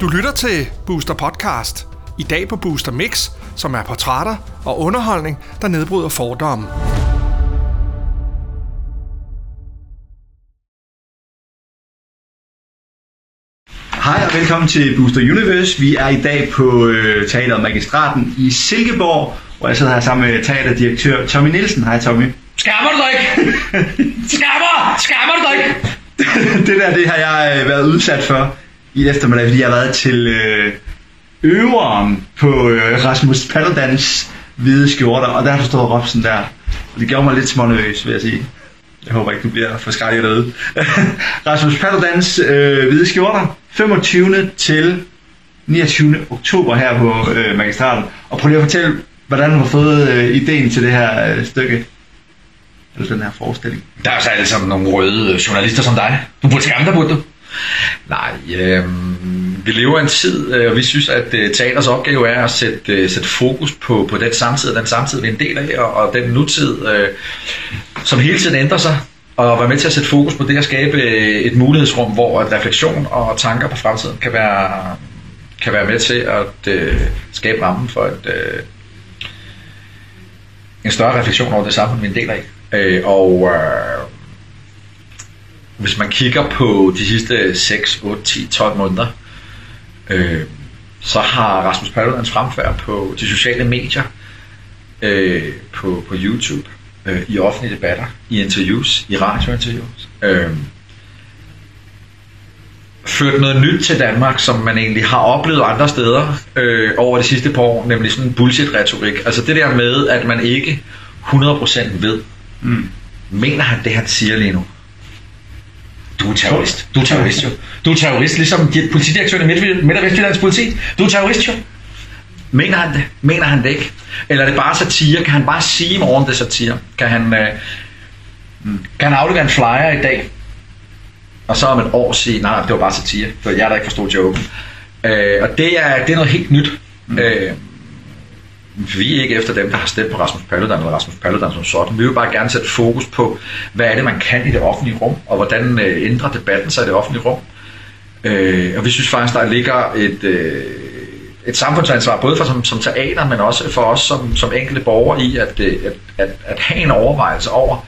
Du lytter til Booster Podcast. I dag på Booster Mix, som er portrætter og underholdning, der nedbryder fordomme. Hej og velkommen til Booster Universe. Vi er i dag på øh, Teateret Magistraten i Silkeborg, hvor jeg sidder her sammen med teaterdirektør Tommy Nielsen. Hej Tommy. Skammer du dig ikke? Skammer! Skammer du dig ikke? det der, det har jeg øh, været udsat for i eftermiddag, fordi jeg har været til øh, øveren på øh, Rasmus Paludans hvide skjorter, og der har du stået og råbt sådan der. Og det gjorde mig lidt smånervøs, vil jeg sige. Jeg håber ikke, du bliver forskrækket derude. Rasmus Paludans øh, hvide skjorter, 25. til 29. oktober her på øh, Magistraten. Og prøv lige at fortælle, hvordan du har fået øh, ideen til det her øh, stykke. Eller den her forestilling. Der er så alle sammen nogle røde journalister som dig. Du burde skamme dig, burde du? Nej, øh, vi lever en tid, øh, og vi synes, at øh, teaters opgave er at sætte, øh, sætte fokus på, på den samtid, den samtid, vi er en del af, og, og den nutid, øh, som hele tiden ændrer sig, og være med til at sætte fokus på det at skabe øh, et mulighedsrum, hvor at refleksion og tanker på fremtiden kan være, kan være med til at øh, skabe rammen for et, øh, en større refleksion over det samfund, vi er en del af. Øh, og øh, hvis man kigger på de sidste 6, 8, 10, 12 måneder, øh, så har Rasmus Paludans fremfærd på de sociale medier, øh, på, på YouTube, øh, i offentlige debatter, i interviews, i radiointerviews, øh, ført noget nyt til Danmark, som man egentlig har oplevet andre steder øh, over de sidste par år, nemlig sådan en bullshit-retorik. Altså det der med, at man ikke 100% ved, mm. mener han det, han siger lige nu? Du er terrorist. Du er terrorist jo. Du er terrorist, ligesom politidirektøren i Midt- og Vestjyllands politi. Du er terrorist jo. Mener han det? Mener han det ikke? Eller er det bare satire? Kan han bare sige i morgen, det er satire? Kan han, øh, kan han aflevere en flyer i dag? Og så om et år sige, nej, det var bare satire. For jeg der ikke forstod joken. Øh, og det er, det er noget helt nyt. Mm. Øh, vi er ikke efter dem, der har stemt på Rasmus Paludan eller Rasmus Paludan som sådan. Vi vil bare gerne sætte fokus på, hvad er det, man kan i det offentlige rum, og hvordan øh, ændrer debatten sig i det offentlige rum. Øh, og vi synes faktisk, der ligger et, øh, et samfundsansvar, både for som, som teater, men også for os som, som enkelte borgere i, at, øh, at, at, at have en overvejelse over,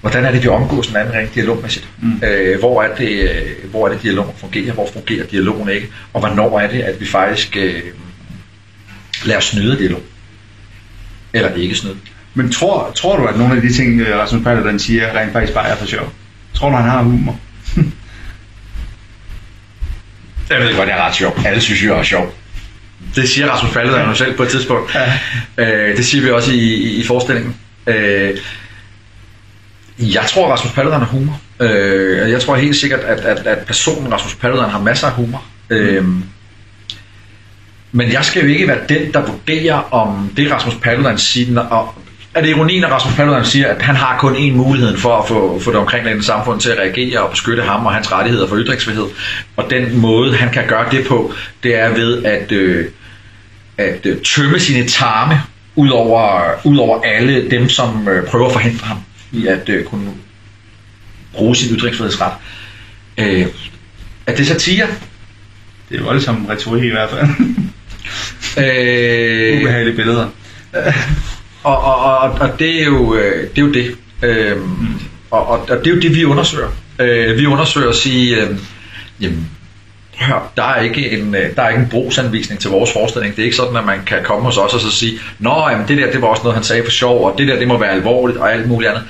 hvordan er det, vi omgås den anden rent dialogmæssigt? Mm. Øh, hvor, er det, øh, hvor er det, dialogen fungerer? Hvor fungerer dialogen ikke? Og hvornår er det, at vi faktisk øh, lader os snyde dialog? Eller ikke snyde? Men tror, tror du, at nogle af de ting, øh, Rasmus Paludan siger, rent faktisk bare er for sjov? Tror du, han har humor? Jeg ved godt, det er ret sjovt. Alle synes jo, det er sjovt. Det siger Rasmus Paludan jo selv på et tidspunkt. Ja. Øh, det siger vi også i, i, i forestillingen. Øh, jeg tror, Rasmus Paludan har humor. Øh, jeg tror helt sikkert, at, at, at personen Rasmus Paludan har masser af humor. Mm. Øh, men jeg skal jo ikke være den, der vurderer, om det Rasmus Paludan siger, og er det ironien, når Rasmus Paludan siger, at han har kun én mulighed for at få, få det omkringliggende samfund til at reagere og beskytte ham og hans rettigheder for ytringsfrihed. Og den måde, han kan gøre det på, det er ved at, øh, at øh, tømme sine tarme ud over, ud over alle dem, som øh, prøver at forhindre ham i at øh, kunne bruge sin ytringsfrihedsret. Øh, er det satire? Det er voldsom retorik i hvert fald. øh, Ubehagelige billeder. og, og, og, og det er jo øh, det. Er jo det. Øh, mm. og, og, og det er jo det, vi undersøger. Øh, vi undersøger at sige, øh, jamen, hør, der er ikke en, der er ikke en brugsanvisning til vores forestilling. Det er ikke sådan, at man kan komme hos os og så sige, nå, jamen, det der, det var også noget, han sagde for sjov, og det der, det må være alvorligt, og alt muligt andet.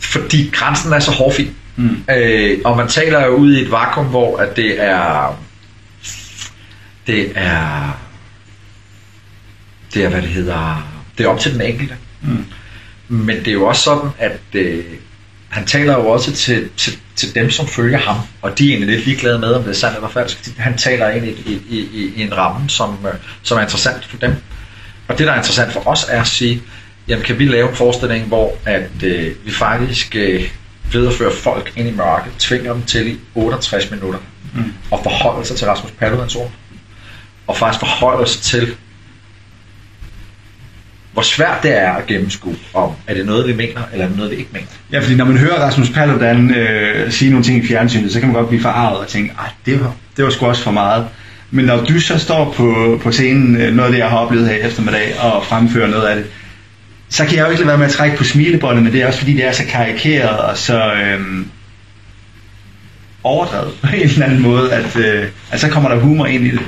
Fordi grænsen er så hårfin. Mm. Øh, og man taler jo ud i et vakuum, hvor at det er det er det er, hvad det hedder, det er op til den enkelte. Mm. Men det er jo også sådan, at øh, han taler jo også til, til, til dem, som følger ham, og de er egentlig lidt ligeglade med, om det er sandt eller falsk. Han taler ind i, i, i, i en ramme, som, øh, som er interessant for dem. Og det, der er interessant for os, er at sige, jamen kan vi lave en forestilling, hvor at øh, vi faktisk øh, føre folk ind i mørket, tvinger dem til i 68 minutter, mm. og forholde sig til Rasmus Paludans ord, og faktisk forholde sig til hvor svært det er at gennemskue om, er det noget, vi mener, eller er det noget, vi ikke mener. Ja, fordi når man hører Rasmus Paludan øh, sige nogle ting i fjernsynet, så kan man godt blive forarvet og tænke, at det var, det var sgu også for meget. Men når du så står på, på scenen, øh, noget af det, jeg har oplevet her i eftermiddag, og fremfører noget af det, så kan jeg jo ikke lade være med at trække på smilebåndet, men det er også fordi, det er så karikeret og så øh, overdrevet på en eller anden måde, at, øh, at så kommer der humor ind i det.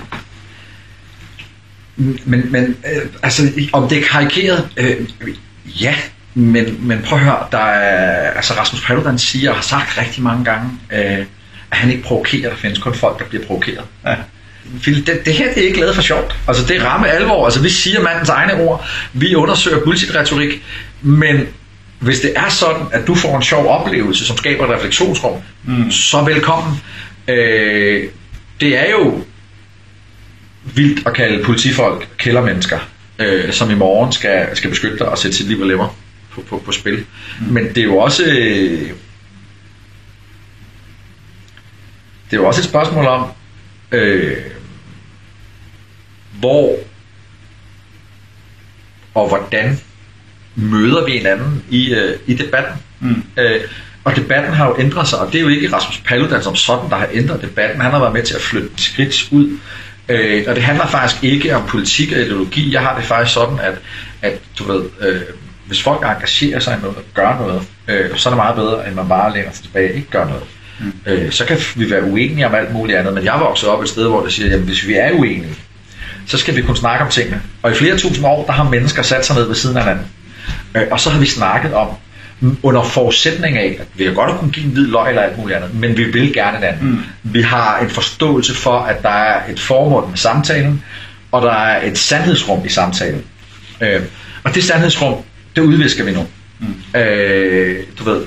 Men, men øh, altså, om det er karikeret, øh, ja, men, men prøv at høre, der er, altså Rasmus Paludan siger og har sagt rigtig mange gange, øh, at han ikke provokerer, der findes kun folk, der bliver provokeret. Ja. Det, det her det er ikke lavet for sjovt. Altså det er ramme alvor. Altså vi siger mandens egne ord. Vi undersøger bullshit-retorik. Men hvis det er sådan, at du får en sjov oplevelse, som skaber et refleksionsrum, mm. så velkommen. Øh, det er jo vildt at kalde politifolk kældermennesker, øh, som i morgen skal, skal beskytte dig og sætte sit liv og lemmer på, på, på spil. Mm. Men det er jo også... Øh, det er jo også et spørgsmål om, øh, hvor og hvordan møder vi hinanden i, øh, i debatten. Mm. Øh, og debatten har jo ændret sig, og det er jo ikke Rasmus Paludan som sådan, der har ændret debatten. Han har været med til at flytte skridt ud. Øh, og det handler faktisk ikke om politik og ideologi. Jeg har det faktisk sådan, at, at du ved, øh, hvis folk engagerer sig i noget og gør noget, øh, så er det meget bedre, end man bare læner sig tilbage og ikke gør noget. Mm. Øh, så kan vi være uenige om alt muligt andet, men jeg vokset op et sted, hvor det siger, at hvis vi er uenige, så skal vi kunne snakke om tingene. Og i flere tusind år, der har mennesker sat sig ned ved siden af hinanden. Øh, og så har vi snakket om, under forudsætning af, at vi kan godt kunne give en hvid løg eller alt muligt andet, men vi vil gerne den anden. Mm. Vi har en forståelse for, at der er et formål med samtalen, og der er et sandhedsrum i samtalen. Øh, og det sandhedsrum, det udvisker vi nu. Mm. Øh, du ved,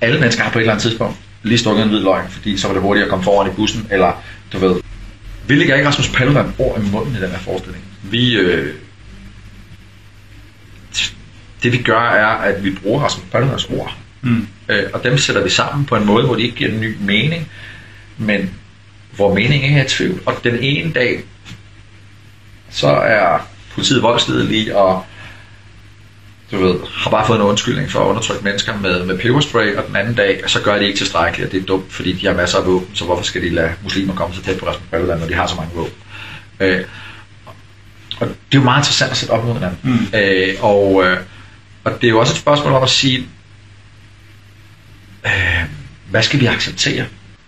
alle mennesker har på et eller andet tidspunkt lige stukket en hvid løgn, fordi så var det hurtigt at komme foran i bussen, eller du ved. Vi lægger ikke Rasmus Paludan ord i munden i den her forestilling. Vi, øh, det vi gør er, at vi bruger Rasmus ord, mm. øh, og dem sætter vi sammen på en måde, hvor de ikke giver en ny mening, men hvor meningen er i tvivl. Og den ene dag, så er politiet voldsledelige og du ved, har bare fået en undskyldning for at undertrykke mennesker med, med peberspray, og den anden dag, så gør de ikke tilstrækkeligt, og det er dumt, fordi de har masser af våben, så hvorfor skal de lade muslimer komme så tæt på Rasmus Paludan, når de har så mange våben? Øh, og det er jo meget interessant at sætte op mod hinanden. Mm. Øh, og, øh, og det er jo også et spørgsmål om at sige, øh, hvad skal vi acceptere?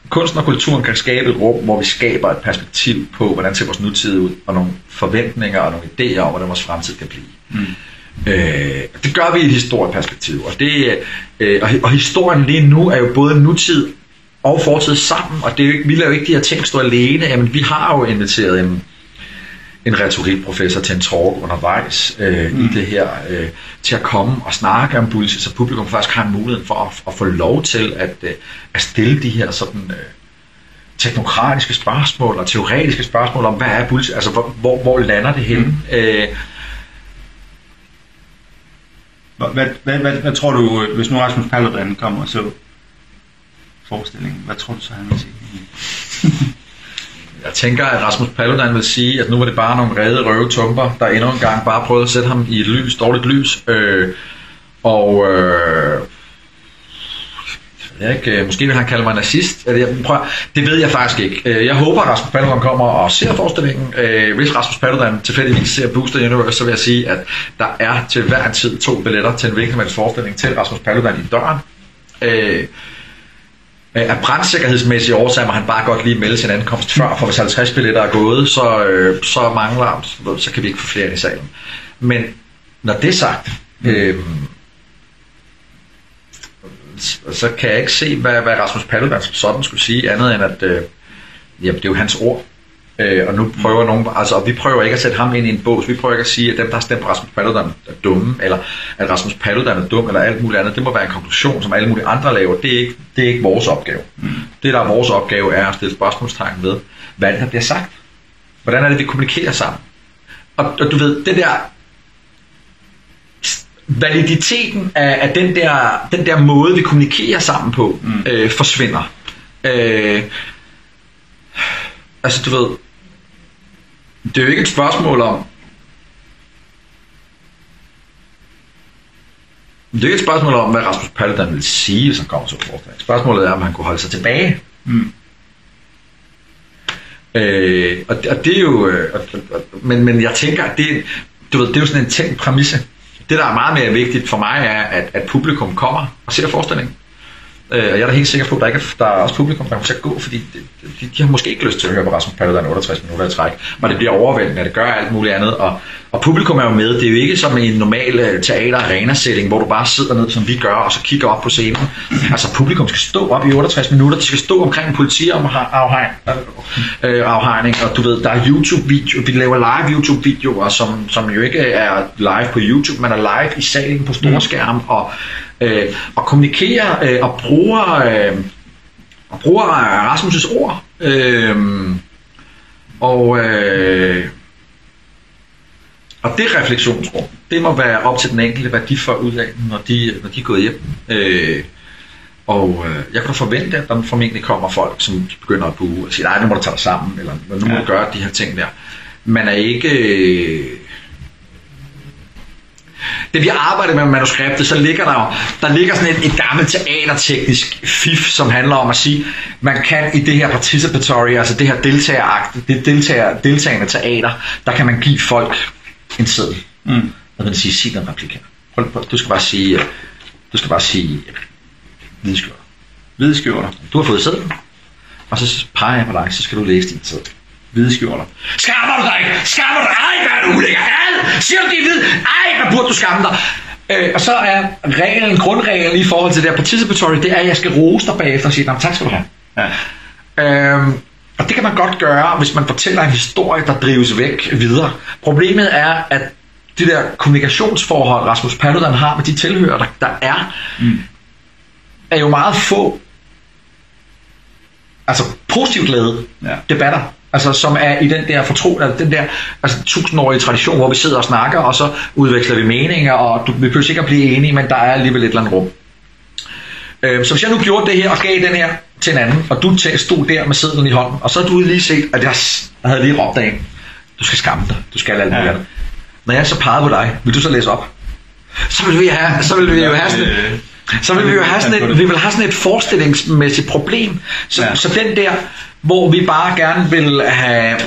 Kunsten og kulturen kan skabe et rum, hvor vi skaber et perspektiv på, hvordan ser vores nutid ud, og nogle forventninger og nogle idéer om, hvordan vores fremtid kan blive. Mm. Øh, det gør vi i et historieperspektiv, og, det, øh, og, og historien lige nu er jo både nutid og fortid sammen, og det er jo ikke, vi lader jo ikke de her ting stå alene. Jamen, vi har jo inviteret en, en retorikprofessor til en talk undervejs øh, mm. i det her, øh, til at komme og snakke om bullshit, så publikum faktisk har en mulighed for at, at få lov til at, øh, at stille de her sådan... Øh, teknokratiske spørgsmål og teoretiske spørgsmål om, hvad er bullshit, altså hvor, hvor, hvor lander det henne? Mm. Øh, hvad, hvad, hvad, hvad tror du, hvis nu Rasmus Paludan kommer og så forestillingen, hvad tror du så, han vil sige? Jeg tænker, at Rasmus Paludan vil sige, at nu var det bare nogle rede røve tumper, der endnu en gang bare prøvede at sætte ham i et lys, dårligt lys. Øh, og øh, jeg ikke, øh, måske vil han kalde mig nazist. Jeg, prøv, det ved jeg faktisk ikke. Øh, jeg håber, at Rasmus Paludan kommer og ser forestillingen. Øh, hvis Rasmus Paludan tilfældigvis ser Booster Universe, så vil jeg sige, at der er til hver en tid to billetter til en hvilken forestilling til Rasmus Paludan i døren. Af brandsikkerhedsmæssige årsager må han bare godt lige melde sin ankomst før, for hvis 50 billetter er gået, så, øh, så mangler så kan vi ikke få flere ind i salen. Men når det er sagt, øh, så kan jeg ikke se, hvad, hvad Rasmus Paludan som sådan skulle sige, andet end at øh, jamen, det er jo hans ord. Øh, og nu prøver nogen, altså og vi prøver ikke at sætte ham ind i en bås, vi prøver ikke at sige, at dem, der har stemt Rasmus Paludan, er dumme, eller at Rasmus Paludan er dum, eller alt muligt andet. Det må være en konklusion, som alle mulige andre laver. Det er ikke, det er ikke vores opgave. Mm. Det, der er vores opgave, er at stille spørgsmålstegn ved, hvad der bliver sagt. Hvordan er det, vi kommunikerer sammen? Og, og du ved, det der validiteten af, af den, der, den der måde, vi kommunikerer sammen på, mm. øh, forsvinder. Øh, altså, du ved, det er jo ikke et spørgsmål om, Det er ikke et spørgsmål om, hvad Rasmus Paludan vil sige, hvis han kommer til forslag. Spørgsmålet er, om han kunne holde sig tilbage. Mm. Øh, og, og det er jo... Øh, og, og, men, men jeg tænker, at det, du ved, det er jo sådan en tænkt præmisse. Det, der er meget mere vigtigt for mig, er, at, at publikum kommer og ser forestillingen. Øh, og jeg er da helt sikker på, at der, ikke er, der er også publikum, der kommer til at gå, fordi de, de, de har måske ikke lyst til at høre på Rasmus Paludan 68 minutter i træk, og det bliver overvældende, det gør alt muligt andet, og, og publikum er jo med. Det er jo ikke som en normal øh, teater-arena-setting, hvor du bare sidder ned, som vi gør, og så kigger op på scenen. Altså publikum skal stå op i 68 minutter, de skal stå omkring en politiafhegning, og du ved, der er YouTube-video, vi laver live YouTube-videoer, som, som jo ikke er live på YouTube, men er live i salen på store skærm, og øh, og kommunikerer øh, og bruger, øh, og bruger Rasmus' ord. Øh, og, øh, og det refleksionsrum, det må være op til den enkelte, hvad de får ud af, når de, når de er gået hjem. Øh, og øh, jeg kan forvente, at der formentlig kommer folk, som begynder at buge og sige, nej, nu må du tage dig sammen, eller nu må Ja. du gøre de her ting der. Man er ikke... Øh, det vi arbejder med manuskriptet, så ligger der jo, der ligger sådan et, et gammelt teaterteknisk fif, som handler om at sige, man kan i det her participatory, altså det her deltagerakt, det deltager, deltagende teater, der kan man give folk en seddel. Mm. Og den siger, sig den replik her. Prøv, prøv, du skal bare sige, øh, du skal bare sige, hvidskjorter. Hvide skjorter. Du har fået sedlen, og så peger jeg på dig, så skal du læse din seddel. Hvide skjorter. Skammer du dig ikke? Skammer du dig? Ej, hvad er du ulækker? Ad! Siger du, de er hvide? Ej, hvad burde du skamme dig? Øh, og så er reglen, grundreglen i forhold til det her participatory, det er, at jeg skal rose dig bagefter og sige, "Nå, tak skal du have. Ja. Øhm, og det kan man godt gøre, hvis man fortæller en historie, der drives væk videre. Problemet er, at det der kommunikationsforhold, Rasmus Paludan har med de tilhører, der, der er, mm. er jo meget få altså positivt lavede Ja. debatter. Altså, som er i den der fortro, altså den der altså, tusindårige tradition, hvor vi sidder og snakker, og så udveksler vi meninger, og du, vi behøver ikke at blive enige, men der er alligevel et eller andet rum. Øh, så hvis jeg nu gjorde det her og gav den her til en anden, og du stod der med sedlen i hånden, og så havde du lige set, at jeg, jeg havde lige råbt af en, du skal skamme dig, du skal alt muligt Ja. Når jeg så pegede på dig, vil du så læse op? Så vil vi, have, så vil vi jo have sådan så vil vi jo have sådan et, vi vil have sådan et forestillingsmæssigt problem. Så, ja. Så den der, hvor vi bare gerne vil have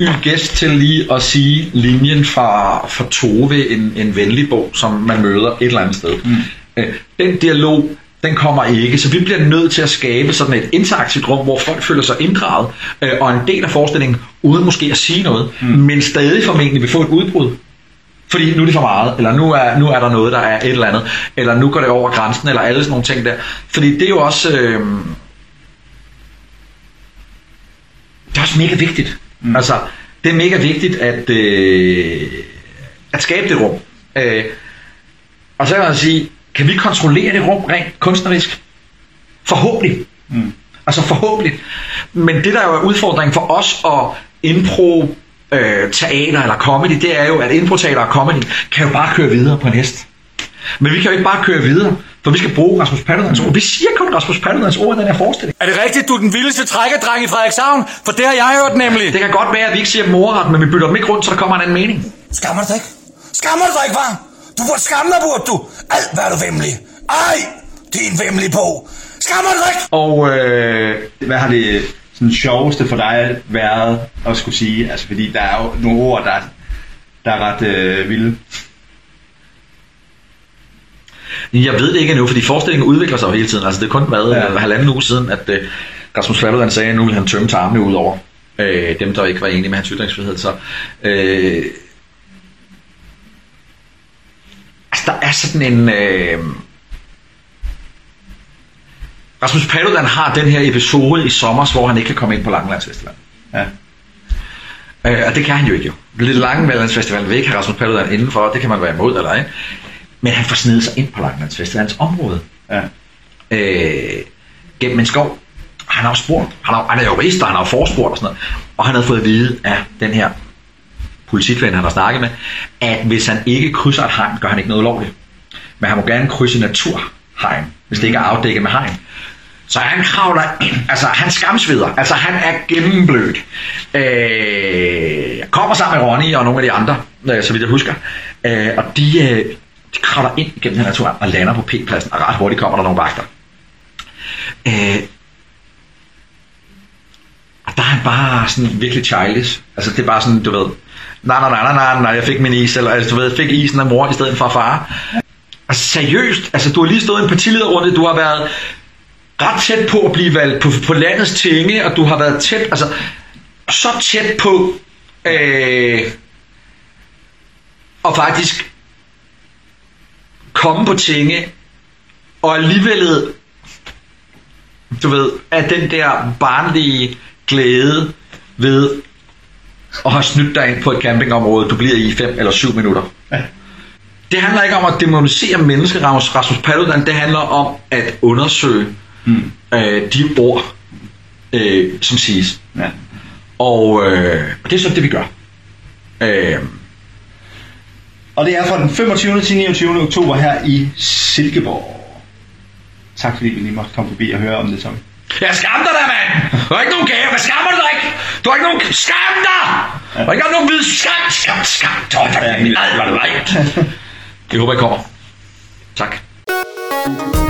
en gæst til lige at sige linjen fra, fra Tove, en, en venlig bog, som man møder et eller andet sted. Mm. Øh, den dialog, den kommer ikke, så vi bliver nødt til at skabe sådan et interaktivt rum, hvor folk føler sig inddraget, øh, og en del af forestillingen, uden måske at sige noget, mm. men stadig formentlig vil få et udbrud. Fordi nu er det for meget, eller nu er, nu er der noget, der er et eller andet, eller nu går det over grænsen, eller alle sådan nogle ting der. Fordi det er jo også... Øh, det er også mega vigtigt. Mm. Altså, det er mega vigtigt at, øh, at skabe det rum. Øh, og så kan man sige, kan vi kontrollere det rum rent kunstnerisk? Forhåbentlig. Mm. Altså forhåbentlig. Men det der jo er udfordringen for os at impro øh, teater eller comedy, det er jo, at impro teater og comedy kan jo bare køre videre på en hest. Men vi kan jo ikke bare køre videre, for vi skal bruge Rasmus Paludans ord. Vi siger kun Rasmus Paludans ord i den her forestilling. Er det rigtigt, du er den vildeste trækkerdreng i Frederikshavn? For det har jeg hørt nemlig. Det kan godt være, at vi ikke siger morret, men vi bytter dem ikke rundt, så der kommer en anden mening. Skammer du dig ikke? Skammer du dig ikke, var? Du burde skamme dig, burde du. Alt, hvad er du vemmelig. Ej, din vemmelig på. Skammer du dig ikke? Og øh, hvad har det sådan sjoveste for dig været at skulle sige? Altså, fordi der er jo nogle ord, der, der er ret øh, vilde. Jeg ved det ikke endnu, fordi forestillingen udvikler sig jo hele tiden. Altså det er kun været Ja. ja. halvanden uge siden, at øh, Rasmus Paludan sagde, at nu vil han tømme tarmene ud over øh, dem, der ikke var enige med hans ytringsfrihed. Så, øh, altså der er sådan en... Øh, Rasmus Paludan har den her episode i sommer, hvor han ikke kan komme ind på Langelandsfestivalen. Ja. Øh, og det kan han jo ikke jo. Lidt Langelandsfestivalen vil ikke have Rasmus Paludan indenfor, det kan man være imod eller ej. Men han får snedet sig ind på Langelandsfestivalens område Ja. øh, gennem en skov. Han har jo spurgt, han er, han er jurist, og han har jo forspurgt og sådan noget, og han havde fået at vide af den her politikven, han har snakket med, at hvis han ikke krydser et hegn, gør han ikke noget ulovligt. Men han må gerne krydse naturhegn, hvis det ikke er afdækket med hegn. Så han kravler ind, altså han skamsveder, altså han er gennemblødt. Øh, kommer sammen med Ronny og nogle af de andre, øh, så vidt jeg husker. Øh, og de, øh, De kravler ind igennem den her restaurant og lander på P-pladsen, og ret hurtigt kommer der nogle vagter. Øh, og der er han bare sådan virkelig childish. Altså det er bare sådan, du ved, nej, nej, nej, nej, nej, nej, jeg fik min is, eller altså, du ved, jeg fik isen af mor i stedet for far. Altså seriøst, altså du har lige stået i en partilederrunde, du har været ret tæt på at blive valgt på, på landets tinge, og du har været tæt, altså så tæt på øh, og faktisk komme på tinge, og alligevel, du ved, at den der barnlige glæde ved at have snydt dig ind på et campingområde, du bliver i 5 eller 7 minutter. Ja. Det handler ikke om at demonisere mennesker, Rasmus, Rasmus Paludan. Det handler om at undersøge mm. øh, de ord, øh, som siges. Ja. Og, øh, og det er så det, vi gør. Øh, Og det er fra den 25. til 29. oktober her i Silkeborg. Tak fordi vi lige måtte komme forbi og høre om det, Tommy. jeg skam dig da, mand! Du har ikke nogen gave. Hvad skammer du dig ikke? Du har ikke nogen... Skam dig! Du har ikke nogen vid... Skam, skam, skam. Du har ikke min ad, var det håber, I kommer. Tak.